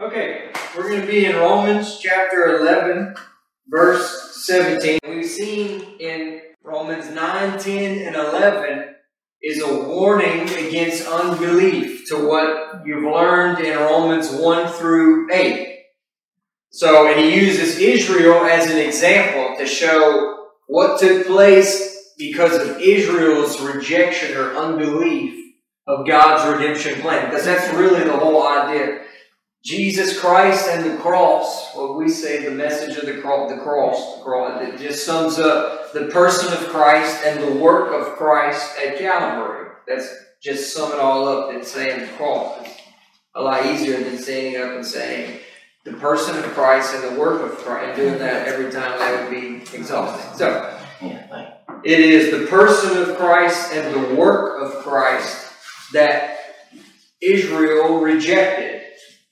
Okay, we're going to be in Romans chapter 11, verse 17. We've seen in Romans 9, 10, and 11 is a warning against unbelief to what you've learned in Romans 1 through 8. So, and he uses Israel as an example to show what took place because of Israel's rejection or unbelief of God's redemption plan. Because that's really the whole idea. Jesus Christ and the cross, what we say the message of the cross, the cross, the cross, it just sums up the person of Christ and the work of Christ at Calvary. That's just sum it all up and saying the cross. It's a lot easier than standing up and saying the person of Christ and the work of Christ, and doing that every time that would be exhausting. So, it is the person of Christ and the work of Christ that Israel rejected.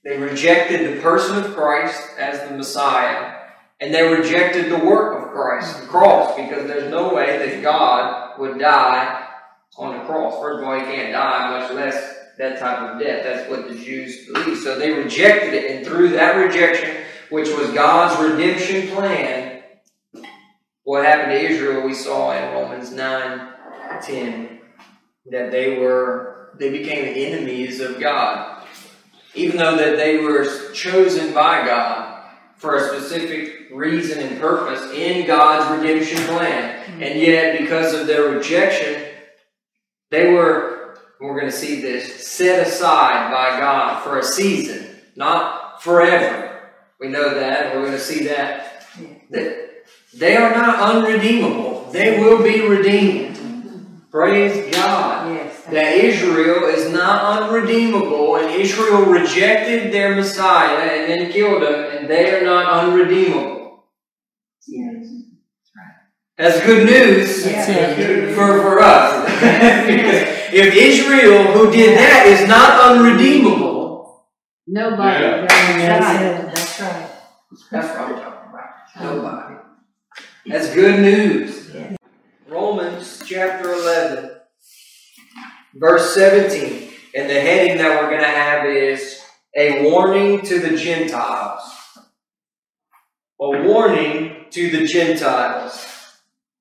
They rejected the person of Christ as the Messiah, and they rejected the work of Christ, the cross, because there's no way that God would die on the cross. First of all, he can't die, much less that type of death. That's what the Jews believe. So they rejected it, and through that rejection, which was God's redemption plan, what happened to Israel, we saw in Romans 9 10, that they were they became enemies of God even though that they were chosen by God for a specific reason and purpose in God's redemption plan. Mm-hmm. And yet, because of their rejection, they were, we're going to see this, set aside by God for a season, not forever. We know that. We're going to see that. That they are not unredeemable. They will be redeemed. Mm-hmm. Praise God. Yes. That Israel is not unredeemable, and Israel rejected their Messiah and then killed him, and they are not unredeemable. Yes. That's good news That's for, for us. because if Israel, who did that, is not unredeemable, Nobody. That's That's right. That's right. that's what I'm talking about. Nobody. That's good news. Yeah. Romans chapter 11, verse 17. And the heading that we're going to have is A Warning to the Gentiles. A warning to the Gentiles.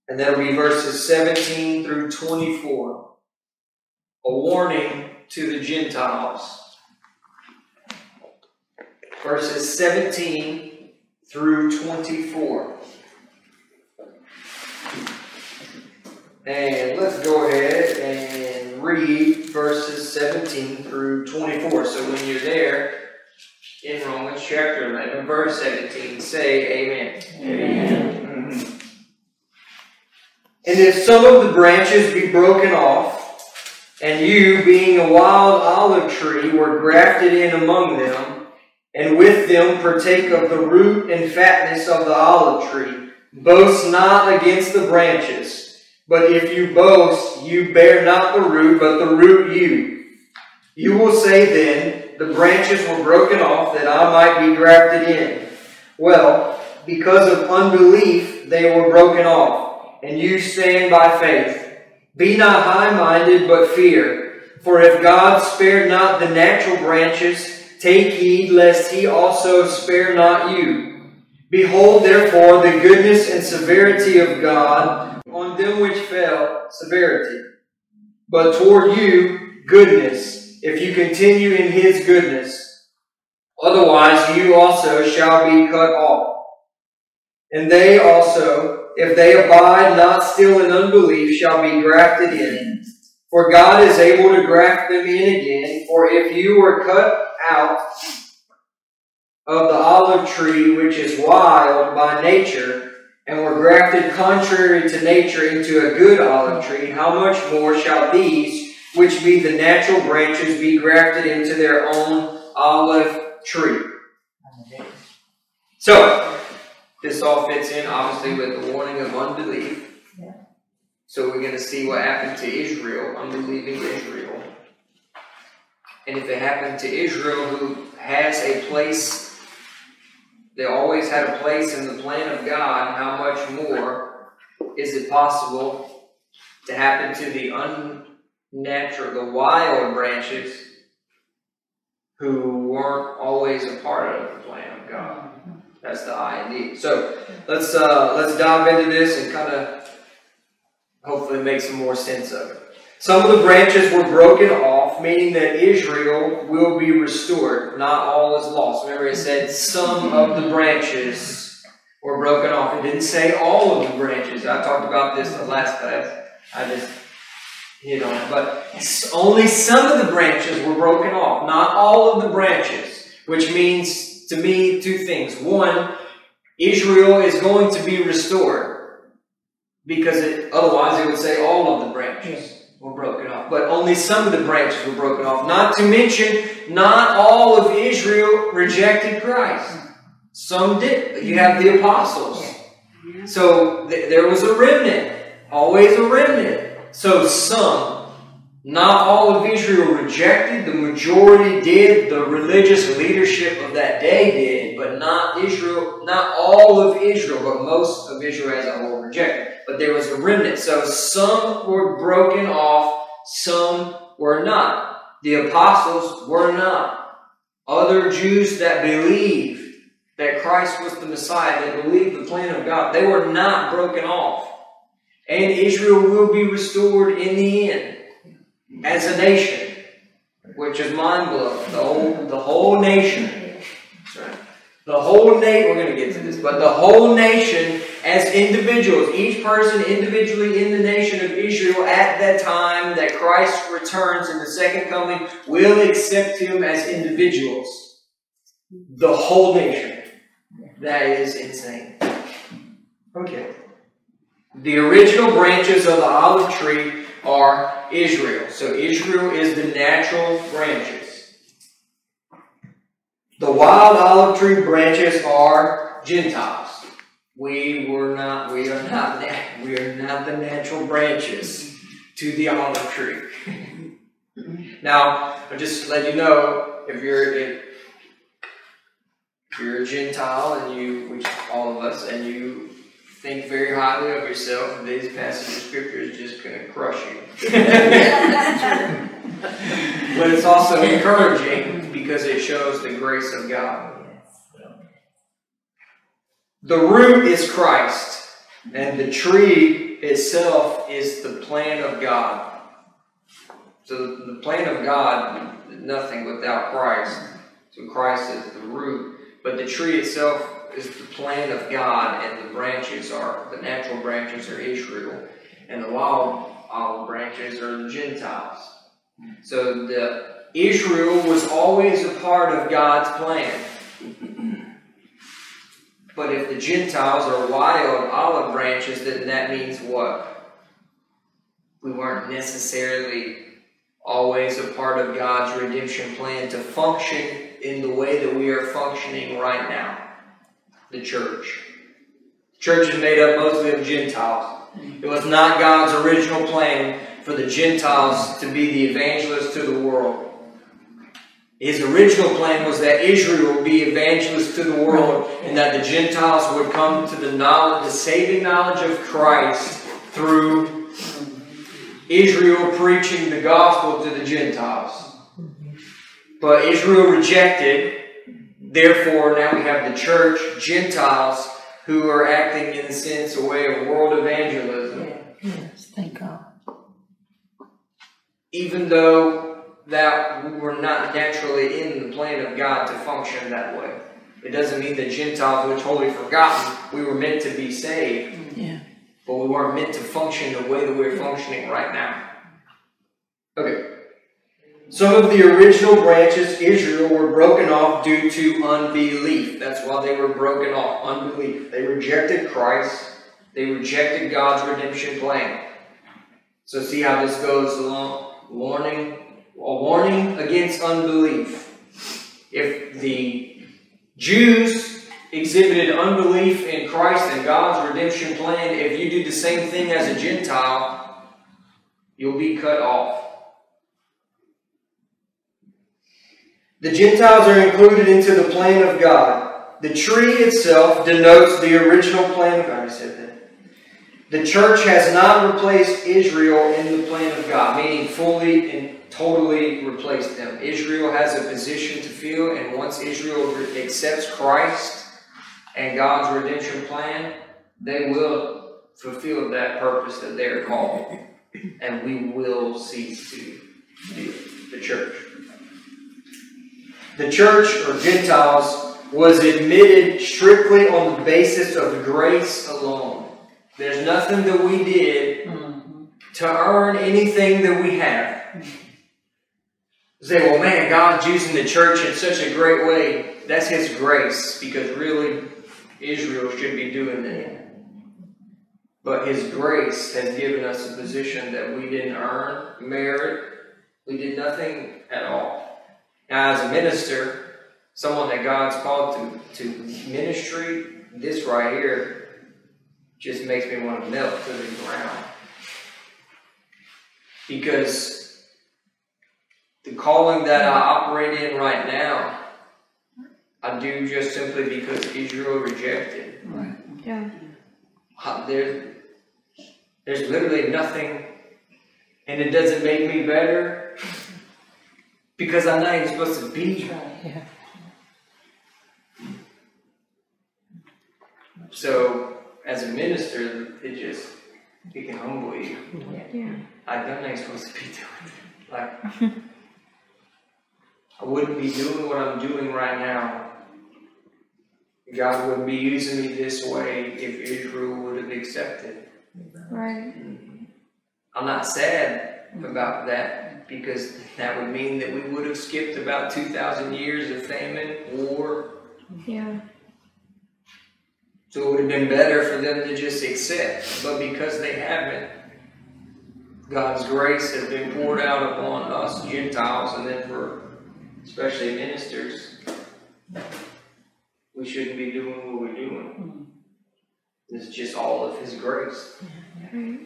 And that'll be verses 17 through 24. A warning to the Gentiles. Verses 17 through 24. And let's go read verses 17 through 24. So when you're there in Romans chapter 11, verse 17, say amen. Amen. Mhm. And if some of the branches be broken off, and you, being a wild olive tree, were grafted in among them, and with them partake of the root and fatness of the olive tree, boast not against the branches. But if you boast, you bear not the root, but the root you. You will say then, The branches were broken off that I might be grafted in. Well, because of unbelief they were broken off, and you stand by faith. Be not high minded, but fear. For if God spared not the natural branches, take heed lest he also spare not you. Behold, therefore, the goodness and severity of God on them which fell, severity. But toward you, goodness, if you continue in his goodness. Otherwise, you also shall be cut off. And they also, if they abide not still in unbelief, shall be grafted in. For God is able to graft them in again. For if you were cut out of the olive tree, which is wild by nature, and were grafted contrary to nature into a good olive tree, how much more shall these, which be the natural branches, be grafted into their own olive tree? So, this all fits in obviously with the warning of unbelief. So we're going to see what happened to Israel, unbelieving Israel. And if it happened to Israel, who has a place, they always had a place in the plan of God, how much more is it possible to happen to the unnatural, the wild branches who weren't always a part of the plan of God. That's the I and D. So let's uh, let's dive into this and kind of hopefully make some more sense of it. Some of the branches were broken off, meaning that Israel will be restored. Not all is lost. Remember, it said some of the branches were broken off. It didn't say all of the branches. I talked about this in the last class. I just on it. But only some of the branches were broken off, not all of the branches, which means to me two things. One, Israel is going to be restored because it, otherwise it would say all of the branches were broken off. But only some of the branches were broken off. Not to mention, not all of Israel rejected Christ. Some did. You have the apostles. So th- there was a remnant. Always a remnant. So some, not all of Israel rejected, the majority did, the religious leadership of that day did, but not Israel, not all of Israel, but most of Israel as a whole rejected. But there was a remnant. So some were broken off, some were not. The apostles were not. Other Jews that believed that Christ was the Messiah, that believed the plan of God, they were not broken off. And Israel will be restored in the end as a nation, which is mind blowing. The whole, the whole nation. Right. The whole nation, we're going to get to this, but the whole nation as individuals, each person individually in the nation of Israel at that time that Christ returns in the second coming will accept him as individuals. The whole nation. That is insane. Okay. The original branches of the olive tree are Israel. So Israel is the natural branches. The wild olive tree branches are Gentiles. We were not, we are not, we are not the natural branches to the olive tree. now, I'll just let you know if you're if, if you're a Gentile and you, which all of us, and you think very highly of yourself, these passages of scripture is just going to crush you. but it's also encouraging because it shows the grace of God. The root is Christ, and the tree itself is the plan of God. So the plan of God, nothing without Christ. So Christ is the root, but the tree itself is the plan of God, and the branches are the natural branches are Israel, and the wild olive branches are the Gentiles. So the Israel was always a part of God's plan. But if the Gentiles are wild olive branches, then that means what? We weren't necessarily always a part of God's redemption plan to function in the way that we are functioning right now. The church. The church is made up mostly of Gentiles. It was not God's original plan for the Gentiles to be the evangelists to the world. His original plan was that Israel would be evangelist to the world and that the Gentiles would come to the knowledge, the saving knowledge of Christ through Israel preaching the gospel to the Gentiles. But Israel rejected, therefore now we have the church, Gentiles, who are acting in a sense a way of world evangelism. Yes, thank God. Even though that we were not naturally in the plan of God to function that way. It doesn't mean that Gentiles, were totally forgotten, we were meant to be saved. Yeah. But we weren't meant to function the way that we're functioning right now. Okay. Some of the original branches, Israel, were broken off due to unbelief. That's why they were broken off. Unbelief. They rejected Christ. They rejected God's redemption plan. So see how this goes along. Warning, warning against unbelief. If the Jews exhibited unbelief in Christ and God's redemption plan, if you do the same thing as a Gentile, you'll be cut off. The Gentiles are included into the plan of God. The tree itself denotes the original plan of God. I said that. The church has not replaced Israel in the plan of God, meaning fully and totally replace them. Israel has a position to fill, and once Israel accepts Christ and God's redemption plan, they will fulfill that purpose that they are called, and we will cease to do the church. The church or Gentiles was admitted strictly on the basis of grace alone. There's nothing that we did Mhm. to earn anything that we have. Say, well, man, God's using the church in such a great way. That's His grace, because really, Israel should be doing that. But His grace has given us a position that we didn't earn, merit. We did nothing at all. Now, as a minister, someone that God's called to, to ministry, this right here just makes me want to melt to the ground. Because the calling that I operate in right now, I do just simply because Israel rejected. Yeah. Uh, There, there's literally nothing, and it doesn't make me better because I'm not even supposed to be. That's right. Yeah. So, as a minister, it just it can humble you. Yeah. Like I'm not know supposed to be doing it. Like I wouldn't be doing what I'm doing right now. God wouldn't be using me this way if Israel would have accepted. Right. Mm-hmm. I'm not sad about that because that would mean that we would have skipped about 2,000 years of famine, war. Yeah. So it would have been better for them to just accept. But because they haven't, God's grace has been poured out upon us Gentiles and then for especially ministers. We shouldn't be doing what we're doing. Hmm. It's just all of His grace. Right.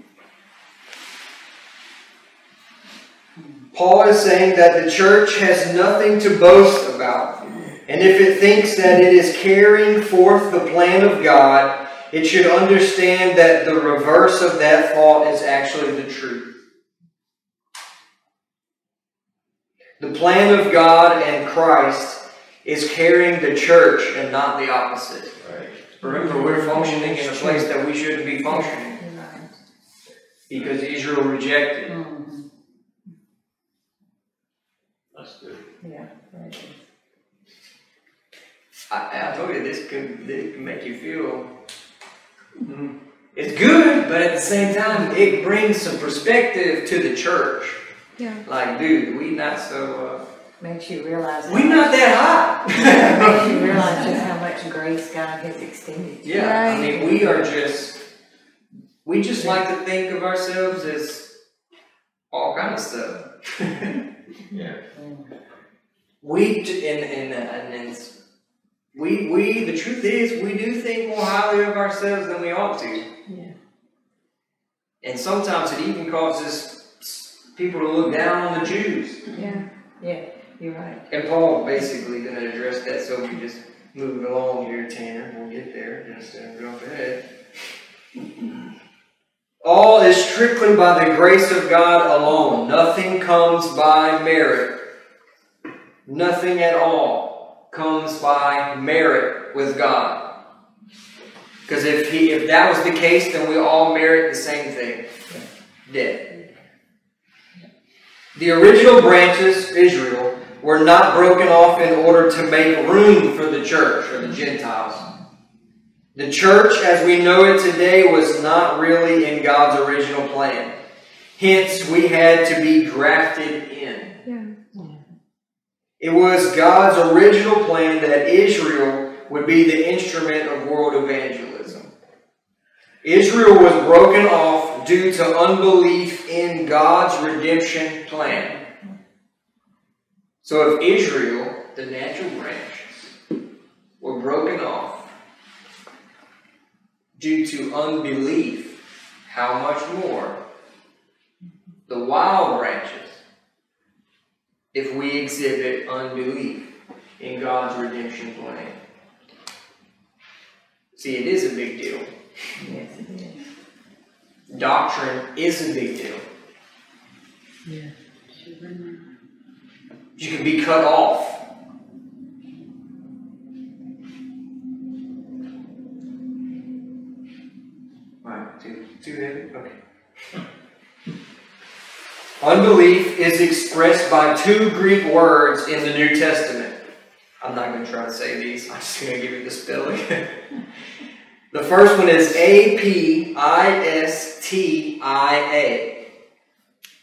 Paul is saying that the church has nothing to boast about. And if it thinks that it is carrying forth the plan of God, it should understand that the reverse of that thought is actually the truth. The plan of God and Christ is carrying the church and not the opposite. Right. Remember, we're functioning in a place that we shouldn't be functioning because Israel rejected. Mhm. That's good. Yeah. very. I, I told you this could, this could make you feel. mm, It's good, but at the same time, it brings some perspective to the church. Yeah. Like, dude, we not so. Uh, Makes you realize. We not that Makes high. you realize just how much grace God has extended. yeah, I mean, we are just. We just like to think of ourselves as all kind of stuff. Yeah. We j- and and uh, and we we the truth is we do think more highly of ourselves than we ought to. Yeah. And sometimes it even causes people to look down on the Jews. Yeah. Yeah. You're right. And Paul basically going to address that, so we just move along here, Tanner. We'll get there. Just uh, jump ahead. All is strictly by the grace of God alone. Nothing comes by merit. Nothing at all comes by merit with God. Because if he, if that was the case, then we all merit the same thing: death. The original branches, Israel, were not broken off in order to make room for the church or the Gentiles. The church, as we know it today, was not really in God's original plan. Hence, we had to be grafted in. Yeah. It was God's original plan that Israel would be the instrument of world evangelism. Israel was broken off due to unbelief in God's redemption plan. So if Israel, the natural branches, were broken off due to unbelief, how much more the wild branches if we exhibit unbelief in God's redemption plan? See, it is a big deal. Yes. Doctrine is a big deal. Yeah. You can be cut off. Right, too, too heavy? Okay. Unbelief is expressed by two Greek words in the New Testament. I'm not going to try to say these, I'm just going to give you the spelling. the first one is A P I S T I A.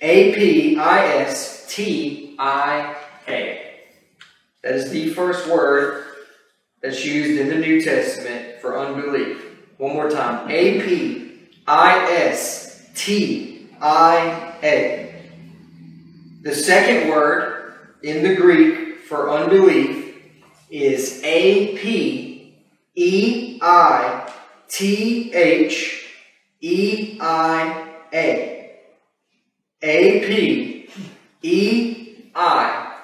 A P I S T I A. That is the first word that's used in the New Testament for unbelief. One more time. A P I S T I A. The second word in the Greek for unbelief is A P E I T H E I A. A P E I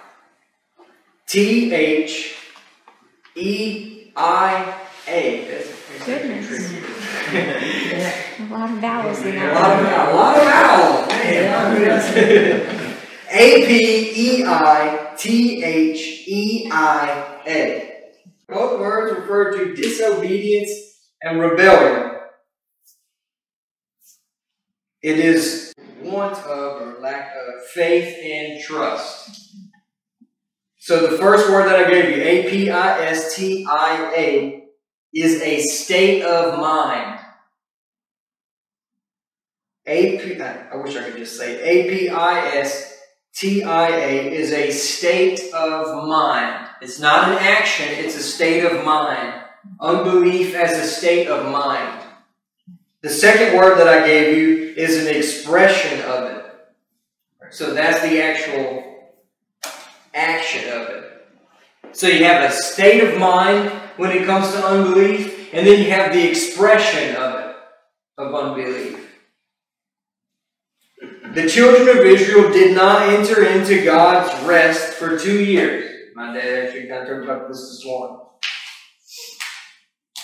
T H E I A. Goodness. A lot of vowels in that. a lot of a lot of vowels. Man. A P E I T H E I A. Both words refer to disobedience and rebellion. It is want of or lack of faith and trust. So the first word that I gave you, A P I S T I A, is a state of mind. AP, I wish I could just say A-P-I-S-T-I-A is a state of mind. It's not an action, it's a state of mind. Unbelief as a state of mind. The second word that I gave you is an expression of it. So that's the actual action of it. So you have a state of mind when it comes to unbelief, and then you have the expression of it, of unbelief. The children of Israel did not enter into God's rest for two years. My dad actually kind of this this morning.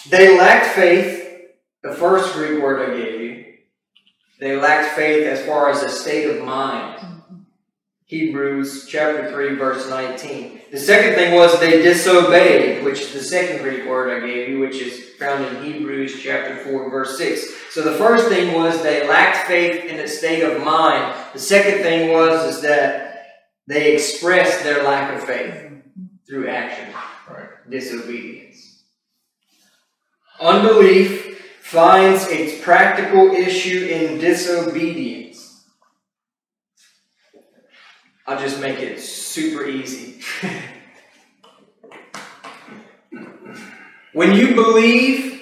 They lacked faith, the first Greek word I gave you. They lacked faith as far as a state of mind. Mm-hmm. Hebrews chapter 3, verse 19. The second thing was they disobeyed, which is the second Greek word I gave you, which is found in Hebrews chapter 4, verse 6. So the first thing was they lacked faith in a state of mind. The second thing was is that they expressed their lack of faith mm-hmm. through action, Right. disobedience. Unbelief finds its practical issue in disobedience. I'll just make it super easy. when you believe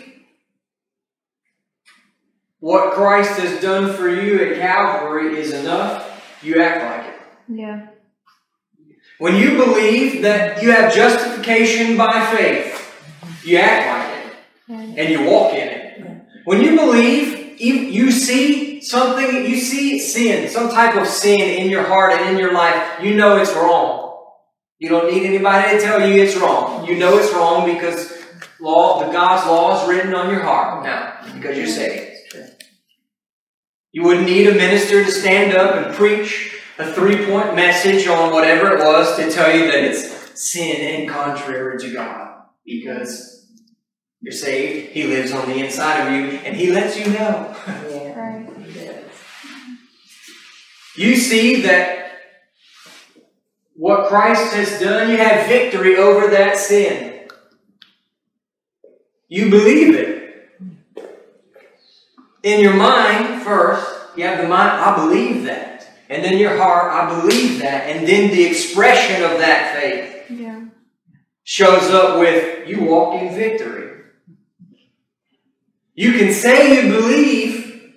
what Christ has done for you at Calvary is enough, you act like it. Yeah. When you believe that you have justification by faith, you act like. And you walk in it. When you believe, you, you see something, you see sin, some type of sin in your heart and in your life, you know it's wrong. You don't need anybody to tell you it's wrong. You know it's wrong because law, the God's law is written on your heart now because you're saved. You wouldn't need a minister to stand up and preach a three point message on whatever it was to tell you that it's sin and contrary to God because you're saved, He lives on the inside of you, and He lets you know. Yeah. Right. He does. You see that what Christ has done, you have victory over that sin. You believe it. In your mind, first, you have the mind, I believe that. And then your heart, I believe that. And then the expression of that faith Yeah. shows up with you walk in victory. You can say you believe,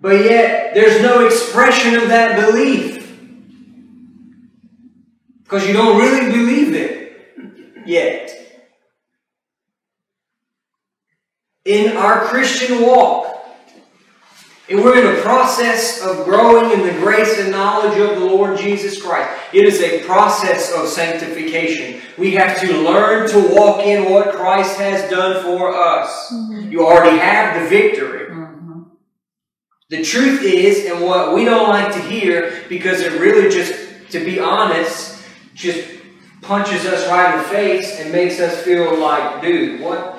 but yet there's no expression of that belief. Because you don't really believe it yet. In our Christian walk, and we're in a process of growing in the grace and knowledge of the Lord Jesus Christ. It is a process of sanctification. We have to learn to walk in what Christ has done for us. Mhm. You already have the victory. Mhm. The truth is, and what we don't like to hear, because it really just, to be honest, just punches us right in the face and makes us feel like, dude, what?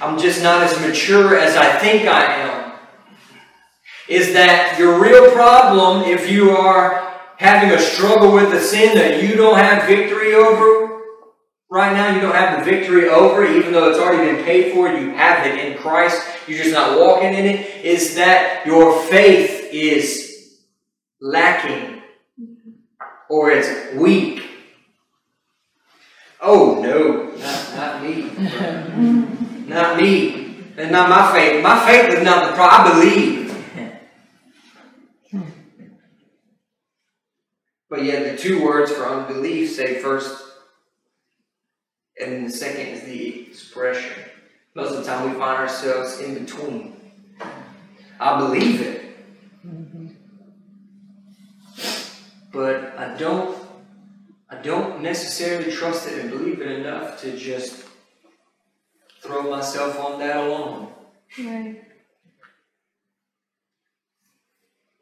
I'm just not as mature as I think I am. Is that your real problem if you are having a struggle with a sin that you don't have victory over? Right now, you don't have the victory over it, even though it's already been paid for. You have it in Christ. You're just not walking in it. Is that your faith is lacking or it's weak? Oh no, not, not me. not me. And not my faith. My faith is not the problem. I believe. But yet the two words for unbelief say first and then the second is the expression. Most of the time we find ourselves in between. I believe it. But I don't I don't necessarily trust it and believe it enough to just throw myself on that alone. Right.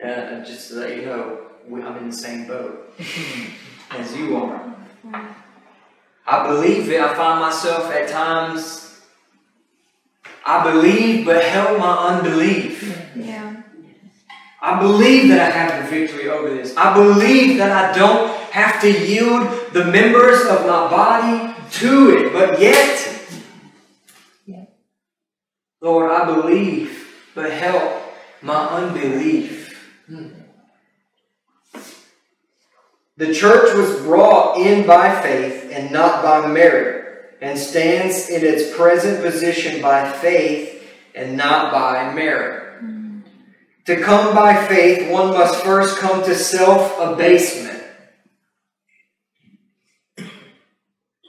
And just to let you know, I'm in the same boat as you are. I believe it. I find myself at times, I believe, but help my unbelief. Yeah. I believe that I have the victory over this. I believe that I don't have to yield the members of my body to it. But yet, yeah. Lord, I believe, but help my unbelief. Hmm. The church was brought in by faith and not by merit, and stands in its present position by faith and not by merit. To come by faith, one must first come to self abasement.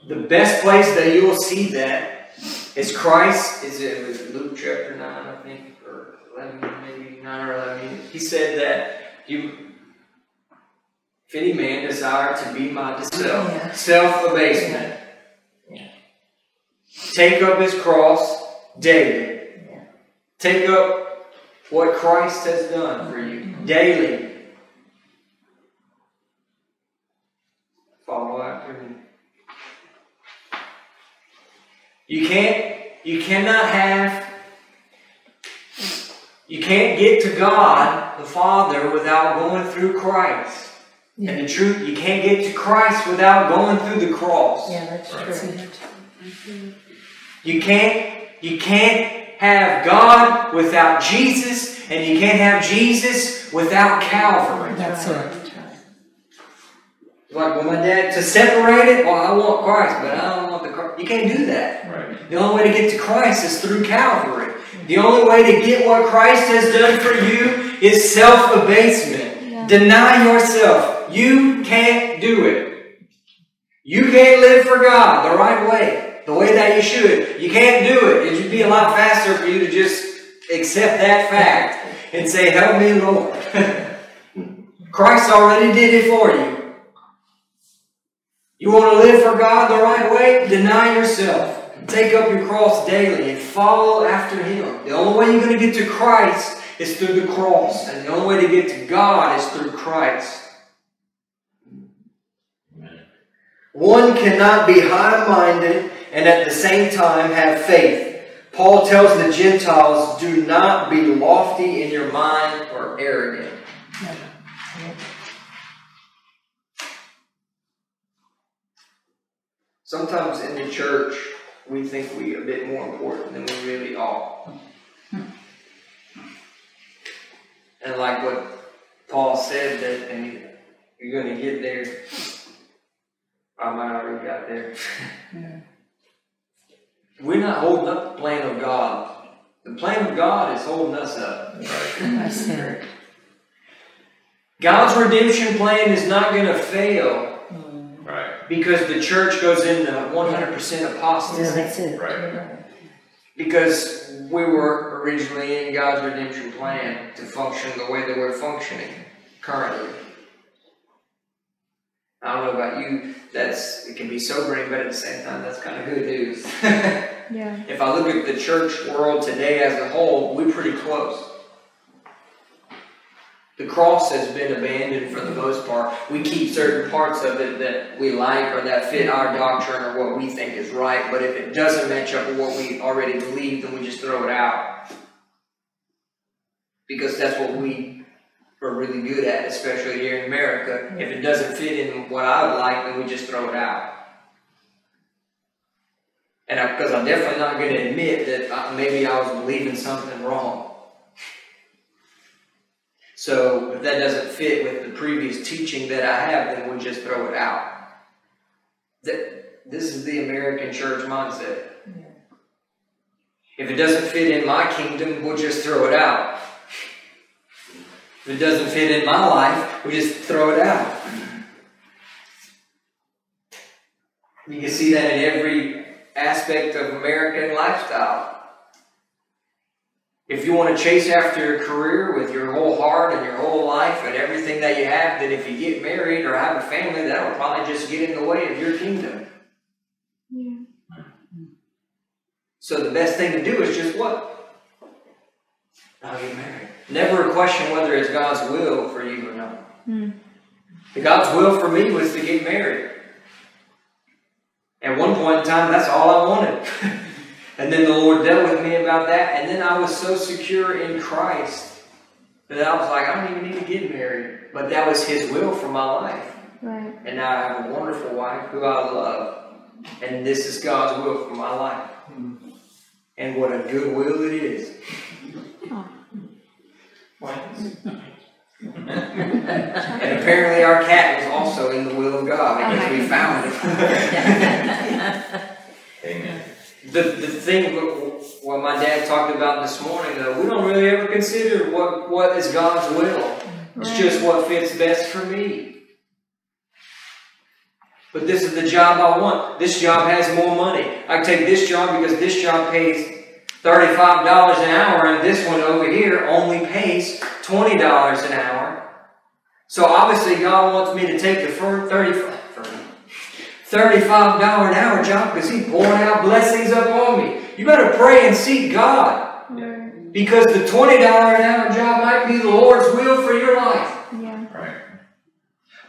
The best place that you will see that is Christ. Is it Luke chapter 9, I think, or 11, maybe 9 or 11. He said that you, if any man desire to be my disciple, oh, Yeah. self abasement, take up his cross daily. Yeah. Take up what Christ has done for you mm-hmm. daily. Follow after me. You can't, you cannot have, you can't get to God the Father without going through Christ. And the truth, you can't get to Christ without going through the cross. Yeah, that's Right. true. You can't you can't have God without Jesus, and you can't have Jesus without Calvary. That's right. right. That's right. Like when my dad to separate it, well, I want Christ, but I don't want the Christ. You can't do that. Right. The only way to get to Christ is through Calvary. The only way to get what Christ has done for you is self abasement. Yeah. Deny yourself. You can't do it. You can't live for God the right way, the way that you should. You can't do it. It would be a lot faster for you to just accept that fact and say, Help me, Lord. Christ already did it for you. You want to live for God the right way? Deny yourself. Take up your cross daily and follow after Him. The only way you're going to get to Christ is through the cross. And the only way to get to God is through Christ. Amen. One cannot be high minded and at the same time have faith. Paul tells the Gentiles, do not be lofty in your mind or arrogant. Sometimes in the church, we think we're a bit more important than we really are. And like what Paul said, that and you're going to get there. I might already got there. We're not holding up the plan of God. The plan of God is holding us up. That's it. God's redemption plan is not going to fail mm. Right. because the church goes into 100% Yeah, apostasy. that's it. Right. Because we were originally in God's redemption plan to function the way that we're functioning currently. I don't know about you, that's it can be sobering, but at the same time, that's kind of good news. Yeah. if I look at the church world today as a whole, we're pretty close. The cross has been abandoned for the most part. We keep certain parts of it that we like or that fit our doctrine or what we think is right, but if it doesn't match up with what we already believe, then we just throw it out. Because that's what we are really good at, especially here in America. If it doesn't fit in what I would like, then we just throw it out. And because I'm definitely not going to admit that uh, maybe I was believing something wrong. So if that doesn't fit with the previous teaching that I have, then we just throw it out. That this is the American church mindset. If it doesn't fit in my kingdom, we'll just throw it out. If it doesn't fit in my life, we just throw it out. You can see that in every aspect of American lifestyle. If you want to chase after your career with your whole heart and your whole life and everything that you have, then if you get married or have a family, that will probably just get in the way of your kingdom. Yeah. So the best thing to do is just what? Not get married. Never question whether it's God's will for you or not. Hmm. The God's will for me was to get married. At one point in time, that's all I wanted. and then the Lord dealt with me about that, and then I was so secure in Christ that I was like, I don't even need to get married. But that was His will for my life. Right. And now I have a wonderful wife who I love. And this is God's will for my life. Hmm. And what a good will it is. And apparently our cat was also in the will of God Oh because my we found it. Amen. The, the thing, what- what my dad talked about this morning, though, we don't really ever consider what, what is God's will. It's Right. just what fits best for me. But this is the job I want. This job has more money. I take this job because this job pays $35 an hour, and this one over here only pays $20 an hour. So obviously, God wants me to take the fir- 30, $35 an hour job because He's pouring out blessings upon me. You better pray and seek God Right. because the $20 an hour job might be the Lord's will for your life. Yeah. Right.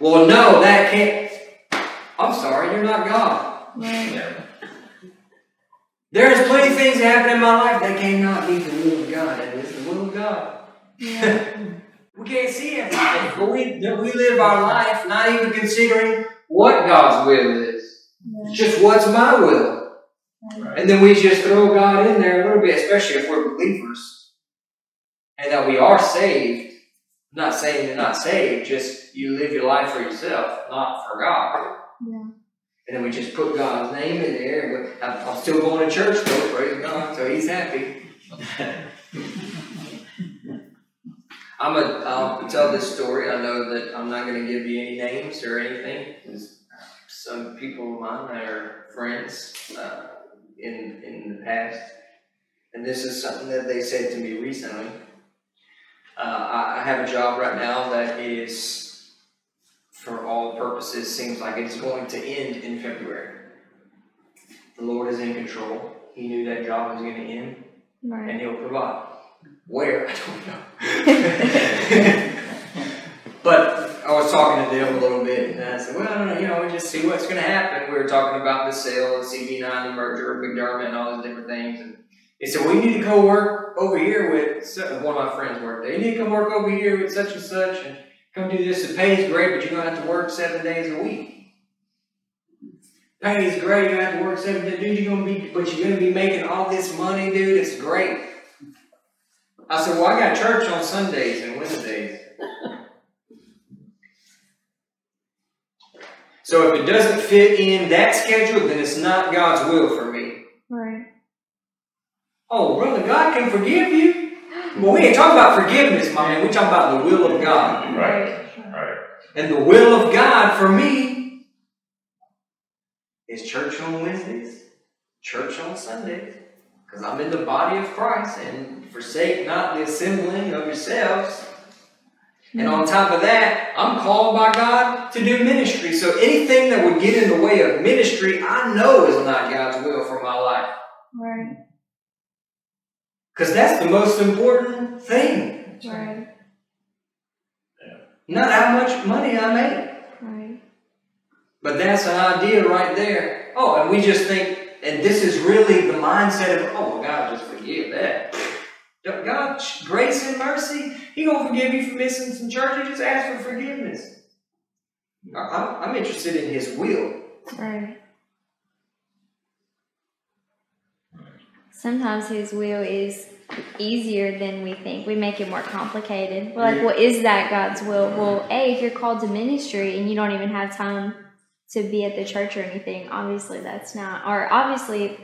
Well, no, that can't. I'm sorry, you're not God. Right. Yeah. There's plenty of things that happen in my life that cannot be the will of God, and it's the will of God. Yeah. We can't see everything, but we, we live our life not even considering what God's will is. Yeah. It's just what's my will. Right. And then we just throw God in there a little bit, especially if we're believers. And that we are saved. I'm not saying you're not saved, just you live your life for yourself, not for God. And then we just put God's name in there. But I'm, I'm still going to church though, praise God, so He's happy. I'm a, I'll tell this story. I know that I'm not going to give you any names or anything. 'cause Some people of mine that are friends uh, in in the past, and this is something that they said to me recently. Uh, I have a job right now that is, for all purposes, seems like it's going to end in February. The Lord is in control. He knew that job was going to end Right. and he'll provide. Where? I don't know. but I was talking to them a little bit, and I said, well, I don't know, you know, we just see what's going to happen. We were talking about the sale of CB&I, the merger of McDermott, and all those different things. And they said, we need to go work over here with, one of my friends worked there. You need to come work over here with such and such, and come do this. The pay's great, but you're going to have to work seven days a week. Pay is great, you have to work seven days, dude. You're gonna be, but you're gonna be making all this money, dude. It's great. I said, well, I got church on Sundays and Wednesdays. so if it doesn't fit in that schedule, then it's not God's will for me. Right. Oh, brother, God can forgive you. Well, we ain't talking about forgiveness, my man. We talking about the will of God. Right. Right. And the will of God for me is church on Wednesdays, church on Sundays, because I'm in the body of Christ, and forsake not the assembling of yourselves. And on hmm. top of that, I'm called by God to do ministry. So anything that would get in the way of ministry, I know is not God's will for my life. Right. Because that's the most important thing. Right. not how much money I make. Right. But that's an idea right there. Oh, and we just think, and this is really the mindset of, oh, well, God just forgive that. God, grace and mercy, He gonna forgive you for missing some church. You just ask for forgiveness. I'm, I'm interested in His will. Right. Sometimes his will is easier than we think. We make it more complicated. We're like, Yeah. well, is that God's will? Well, A, if you're called to ministry and you don't even have time to be at the church or anything, obviously that's not. Or obviously,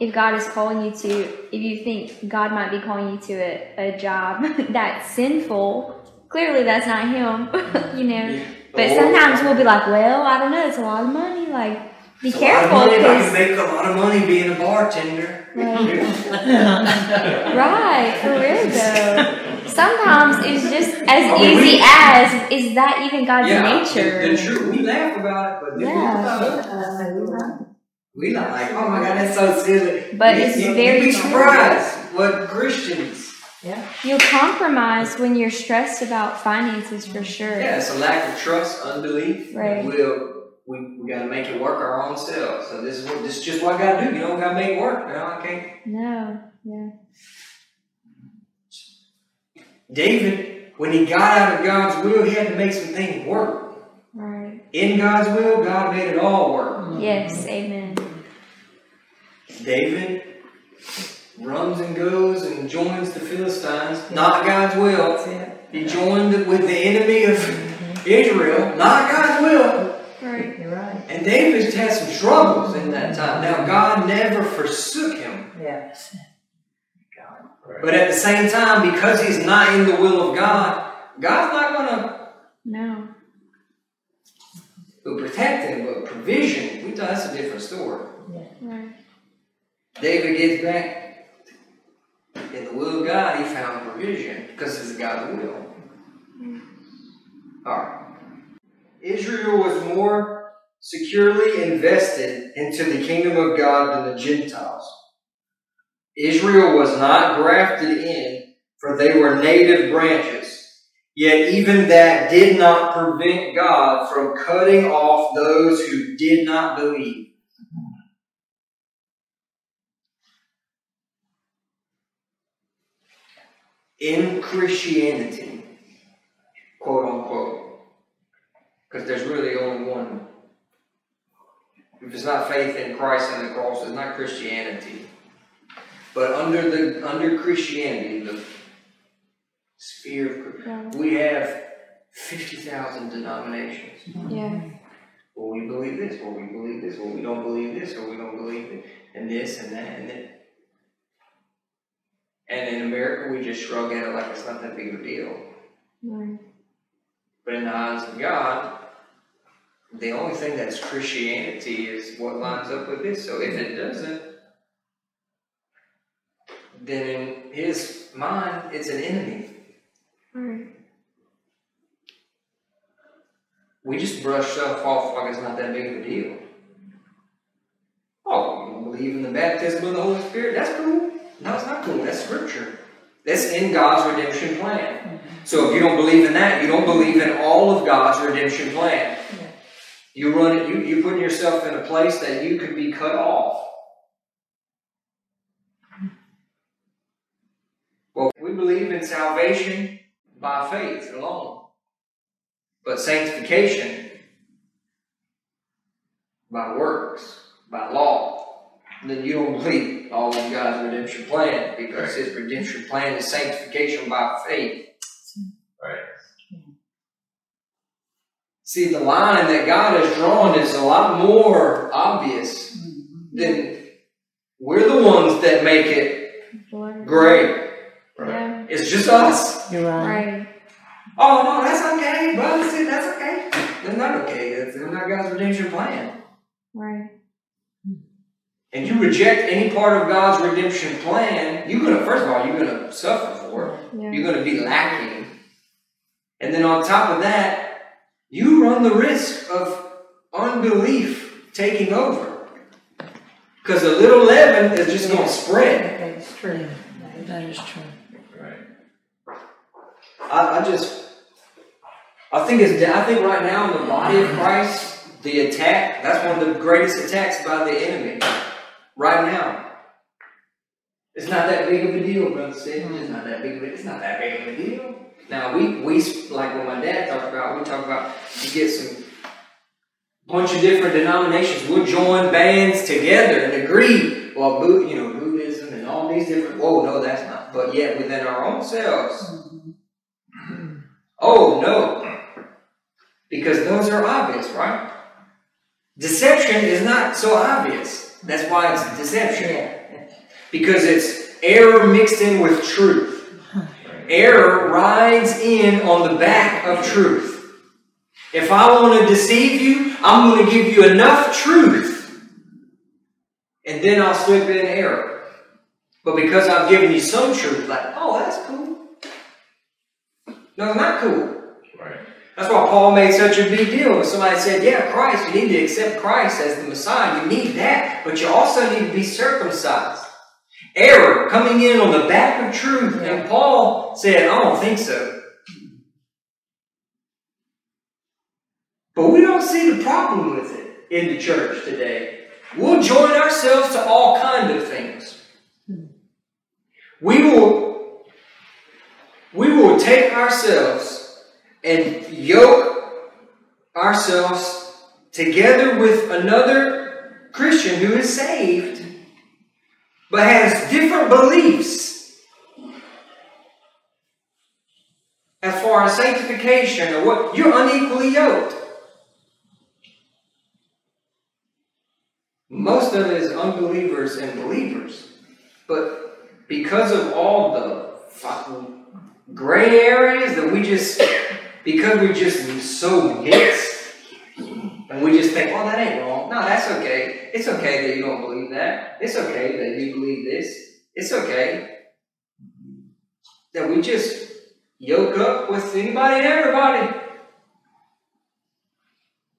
if God is calling you to, if you think God might be calling you to a, a job that's sinful, clearly that's not Him, you know. But oh. sometimes we'll be like, well, I don't know, it's a lot of money. Like, be It's a careful lot of money, but I can make a lot of money being a bartender. Right. right, for real though. Sometimes it's just as I mean, easy we- as is that even God's yeah, nature? The, the truth, we laugh about it, but Yeah. we, we not like, oh my God, that's so silly. But You- it's you, very You'd be surprised what Christians. yeah. You'll compromise when you're stressed about finances for sure. Yeah, it's a lack of trust, unbelief. Right. We'll, we we gotta make it work our own selves. So this is what this is just what I gotta do. You don't gotta make it work. You know, I can't. No, yeah. David, when he got out of God's will, he had to make some things work. Right. In God's will, God made it all work. Mm-hmm. Yes, amen. David runs and goes and joins the Philistines, not God's will. He joined with the enemy of mm-hmm. Israel, not God's will. Right. You're right. And David had some struggles in that time. Now, God never forsook him. Yes. But at the same time, because he's not in the will of God, God's not going to. No. to protect him, but provision, we thought that's a different story. Right. David gets back in the will of God, he found provision because it's God's will. Mm. All right. Israel was more securely invested into the kingdom of God than the Gentiles. Israel was not grafted in, for they were native branches. Yet even that did not prevent God from cutting off those who did not believe. in Christianity, quote unquote, because there's really only one. If it's not faith in Christ and the cross, it's not Christianity. But under the under Christianity, the sphere of Yeah. we have fifty thousand denominations. Yeah. Well, we believe this, or we believe this, or we don't believe this, or we don't believe it, and this and that and that. And in America, we just shrug at it like it's not that big of a deal. Right. But in the eyes of God, the only thing that's Christianity is what lines up with this. So if it doesn't, then in His mind, it's an enemy. Right. We just brush stuff off like it's not that big of a deal. Oh, you don't believe in the baptism of the Holy Spirit? That's cool. No, it's not cool. That's scripture. That's in God's redemption plan. So if you don't believe in that, you don't believe in all of God's redemption plan. You run it, you, you put yourself in a place that you could be cut off. Well, we believe in salvation by faith alone. But sanctification by works, by law, then you don't believe all of God's redemption plan because His redemption plan is sanctification by faith. Right. See, the line that God has drawn is a lot more obvious mm-hmm. than we're the ones that make it Blood. gray. Yeah. It's just us. You're right. Right. Oh no, that's okay, brother. See, that's okay. That's not okay. That's not God's redemption plan. Right. And you reject any part of God's redemption plan, you're gonna first of all, you're gonna suffer for it. Yeah. You're gonna be lacking. And then on top of that, you run the risk of unbelief taking over. Because a little leaven is just gonna spread. That's true. That is true. Right. I, I just, I think it's. I think right now in the body of Christ, the attack. That's one of the greatest attacks by the enemy. Right now. It's not that big of a deal, brother Stephen. It's not that big of a. It's not that big of a deal. Now we we like when my dad talked about. We talk about you get some bunch of different denominations. We'll join bands together and agree. Well, you know, Buddhism and all these different. Oh no, that's not. But yet within our own selves. Oh no, because those are obvious, right? Deception is not so obvious. That's why it's deception. Because it's error mixed in with truth. Error rides in on the back of truth. If I want to deceive you, I'm going to give you enough truth. And then I'll slip in error. But because I've given you some truth, like, oh, that's cool. No, it's not cool. Right. That's why Paul made such a big deal. When somebody said, Yeah, Christ, you need to accept Christ as the Messiah. You need that. But you also need to be circumcised. Error coming in on the back of truth. And Paul said, I don't think so. But we don't see the problem with it in the church today. We'll join ourselves to all kind of things. We will we will take ourselves and yoke ourselves together with another Christian who is saved but has different beliefs as far as sanctification or what you're unequally yoked. Most of it is unbelievers and believers. But because of all the gray areas that we just, because we're just so mixed, and we just think, well, that ain't wrong. No, that's okay. It's okay that you don't believe that. It's okay that you believe this. It's okay that we just yoke up with anybody and everybody.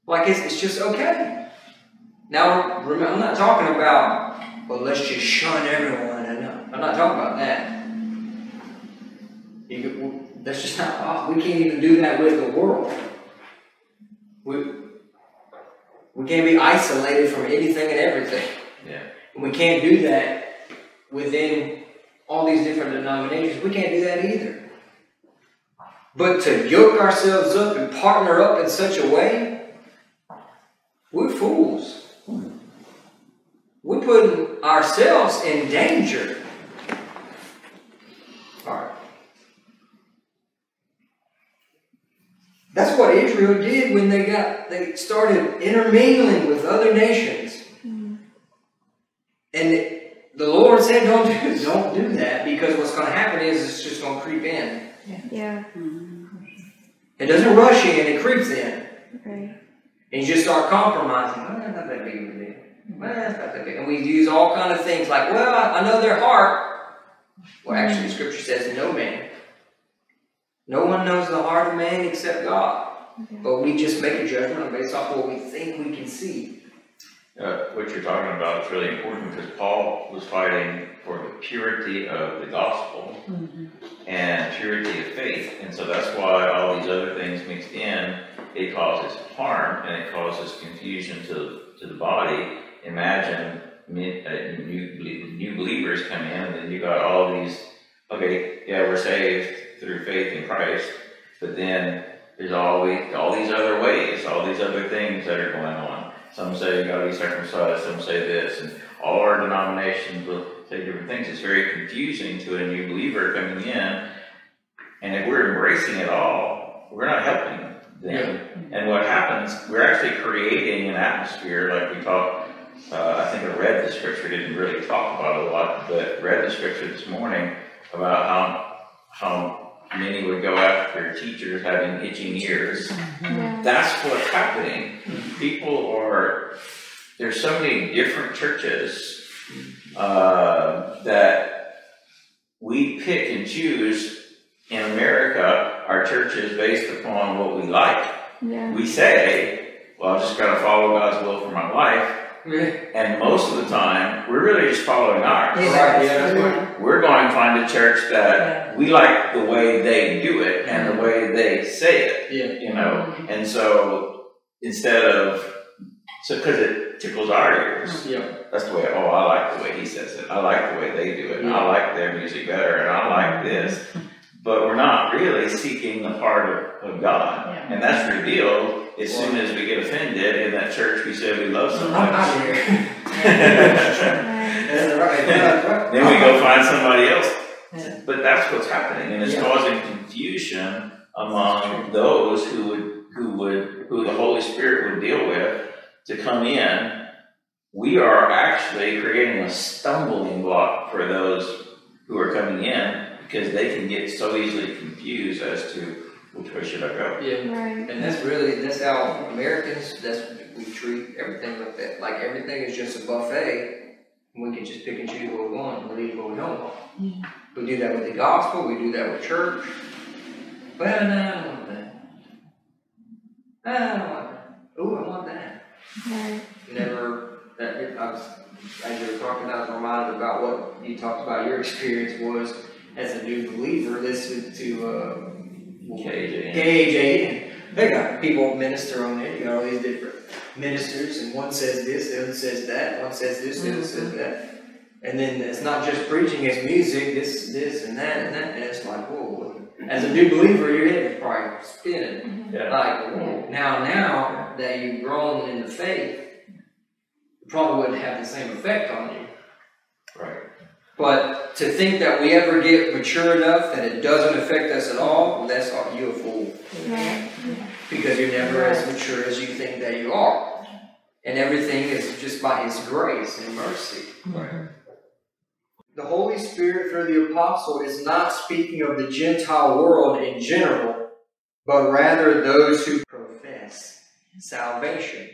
Like it's, it's just okay. Now, remember, I'm not talking about, well, let's just shun everyone. And no, I'm not talking about that. You, that's just not possible. We can't even do that with the world. We, we can't be isolated from anything and everything. Yeah. And we can't do that within all these different denominations. We can't do that either. But to yoke ourselves up and partner up in such a way, we're fools. We're putting ourselves in danger. All right. That's what Israel did when they got they started intermingling with other nations. And it, the Lord said, "Don't do, don't do that because what's going to happen is it's just going to creep in. Yeah. It doesn't rush in; it creeps in, Right. and you just start compromising. Well, that's not that big of a deal. Well, that's not that big. And we use all kind of things like, "Well, I, I know their heart." Well, actually, Scripture says, "No man, no one knows the heart of man except God." But we just make a judgment based off what we think we can see. Uh, what you're talking about is really important because Paul was fighting for the purity of the gospel and purity of faith. And so that's why all these other things mixed in, it causes harm and it causes confusion to, to the body. Imagine mi- uh, new, new believers come in and then you got all these, okay, yeah, we're saved through faith in Christ, but then there's always all these other ways, all these other things that are going on. Some say you gotta be circumcised, some say this, and all our denominations will say different things. It's very confusing to a new believer coming in. And if we're embracing it all, we're not helping them. And what happens, we're actually creating an atmosphere like we talked, uh, I think I read the scripture, didn't really talk about it a lot, but read the scripture this morning about how, how many would go after teachers having itching ears. Yeah. That's what's happening. People are, there's so many different churches uh, that we pick and choose in America our churches based upon what we like. Yeah. We say, well, I'm just got to follow God's will for my life, And most of the time, we're really just following ours. Right, yeah. We're going to find a church that we like the way they do it and the mm-hmm. way they say it, Yeah. you know? Mm-hmm. And so instead of, so because it tickles our ears, mm-hmm. Yeah. that's the way, oh, I like the way he says it. I like the way they do it. And I like their music better and I like this. But we're not really seeking the heart of, of God. Yeah. And that's revealed as soon as we get offended in that church we say we love somebody. I'm out here. Right. That's right. That's right. then we go find somebody else. But that's what's happening, and it's Yeah. causing confusion among those who would, who would, who the Holy Spirit would deal with to come in. We are actually creating a stumbling block for those who are coming in because they can get so easily confused as to which way should I go. Yeah. Right. And that's really, that's how Americans, that's, we treat everything like that. Like everything is just a buffet. and We can just pick and choose what we want and leave what we don't want. Yeah. We do that with the gospel, we do that with church. Well, no, I don't want that. I don't want that. Ooh, I want that. Right. Never, that, I was, as you were talking, I was reminded about what you talked about your experience was as a new believer, listening to, uh, KJ. KAJN. They got people minister on there, you got all these different ministers, and one says this, the other says that, one says this, the other says mm-hmm. that. And then it's not just preaching, it's music, this, this, and that, and that, and it's like, whoa. As a new believer, your head is probably spinning. Mm-hmm. Yeah. Like, whoa. Now, now that you've grown in the faith, it probably wouldn't have the same effect on you. Right. But to think that we ever get mature enough that it doesn't affect us at all, well, that's all you a fool. Right. Because you're never as mature as you think that you are. And everything is just by His grace and mercy. The Holy Spirit through the apostle is not speaking of the Gentile world in general, but rather those who profess salvation.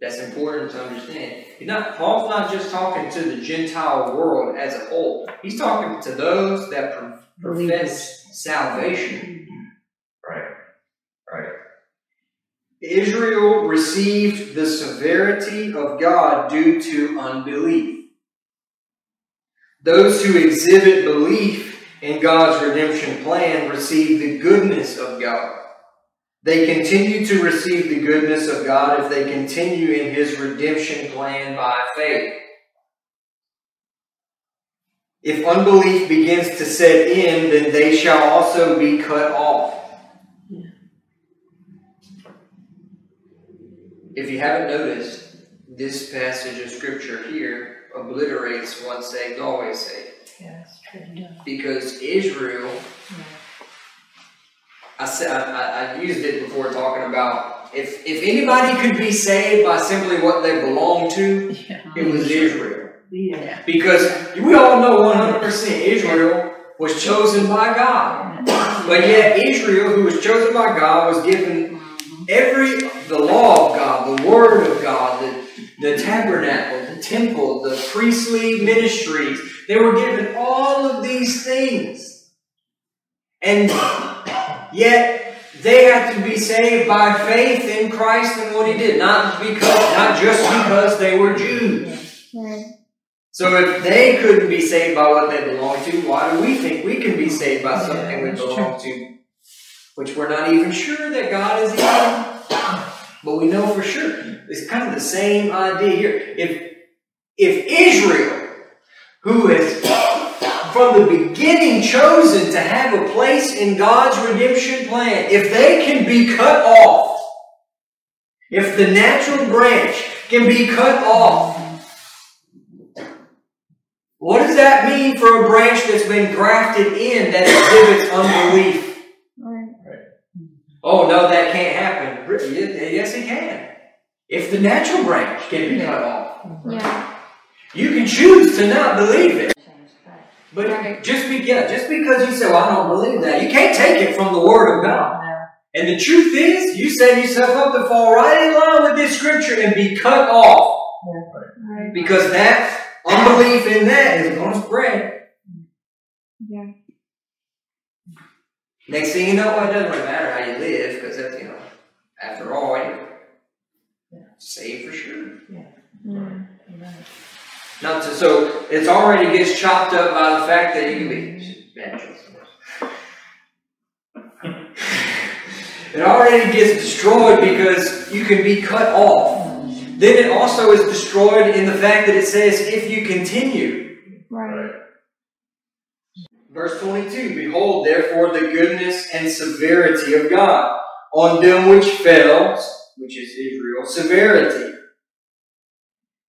That's important to understand. He's not, Paul's not just talking to the Gentile world as a whole. He's talking to those that pro- profess salvation. Right. Right. Israel received the severity of God due to unbelief. Those who exhibit belief in God's redemption plan receive the goodness of God. They continue to receive the goodness of God if they continue in His redemption plan by faith. If unbelief begins to set in, then they shall also be cut off. If you haven't noticed, this passage of scripture here obliterates once saved, always saved. Yeah, it's true. Yeah. Because Israel, I said I, I, I used it before talking about if if anybody could be saved by simply what they belong to, Yeah. it was Israel. Yeah. Because we all know 100% Israel was chosen by God. But yet Israel, who was chosen by God, was given every the law of God, the word of God, the, the tabernacle, the temple, the priestly ministries. They were given all of these things. And yet they had to be saved by faith in Christ and what he did, not because not just because they were Jews. So if they couldn't be saved by what they belong to, why do we think we can be saved by something we belong to? Which we're not even sure that God is even, but we know for sure. It's kind of the same idea here. If if Israel, who is from the beginning chosen to have a place in God's redemption plan, if they can be cut off, if the natural branch can be cut off, what does that mean for a branch that's been grafted in that exhibits unbelief? Right. Oh no, that can't happen. Yes, it can. If the natural branch can be cut off, Yeah. you can choose to not believe it. But Right. just be yeah, just because you say, "Well, I don't believe that," you can't take it from the Word of God. And the truth is, you set yourself up to fall right in line with this scripture and be cut off Right. because that unbelief in that is going to spread. Yeah. Next thing you know, it doesn't really matter how you live because that's, you know, after all, you're saved for sure. Yeah. Mm. Not to, so it's already gets chopped up by the fact that you be. It already gets destroyed because you can be cut off. Then it also is destroyed in the fact that it says if you continue. Right. Verse 22 Behold, therefore, the goodness and severity of God on them which fell, which is Israel, severity.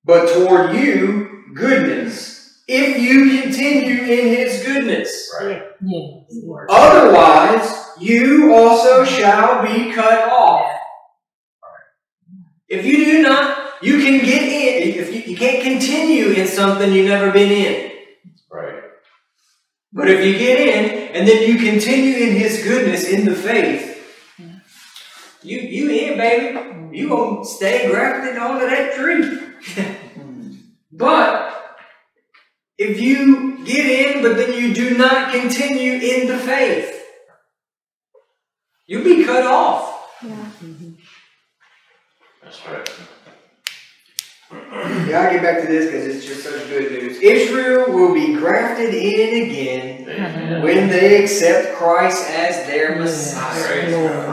But toward you, goodness, if you continue in his goodness. Right. Yes. Otherwise, you also shall be cut off. If you do not, you can get in. If you, you can't continue in something you've never been in. Right. But if you get in and then you continue in His goodness in the faith, you you in, baby. You gonna stay grafted onto that tree. but if you get in, but then you do not continue in the faith, you'll be cut off. Yeah. That's right. Yeah, I'll get back to this because it's just such good news. Israel will be grafted in again Amen. when they accept Christ as their Messiah. Lord.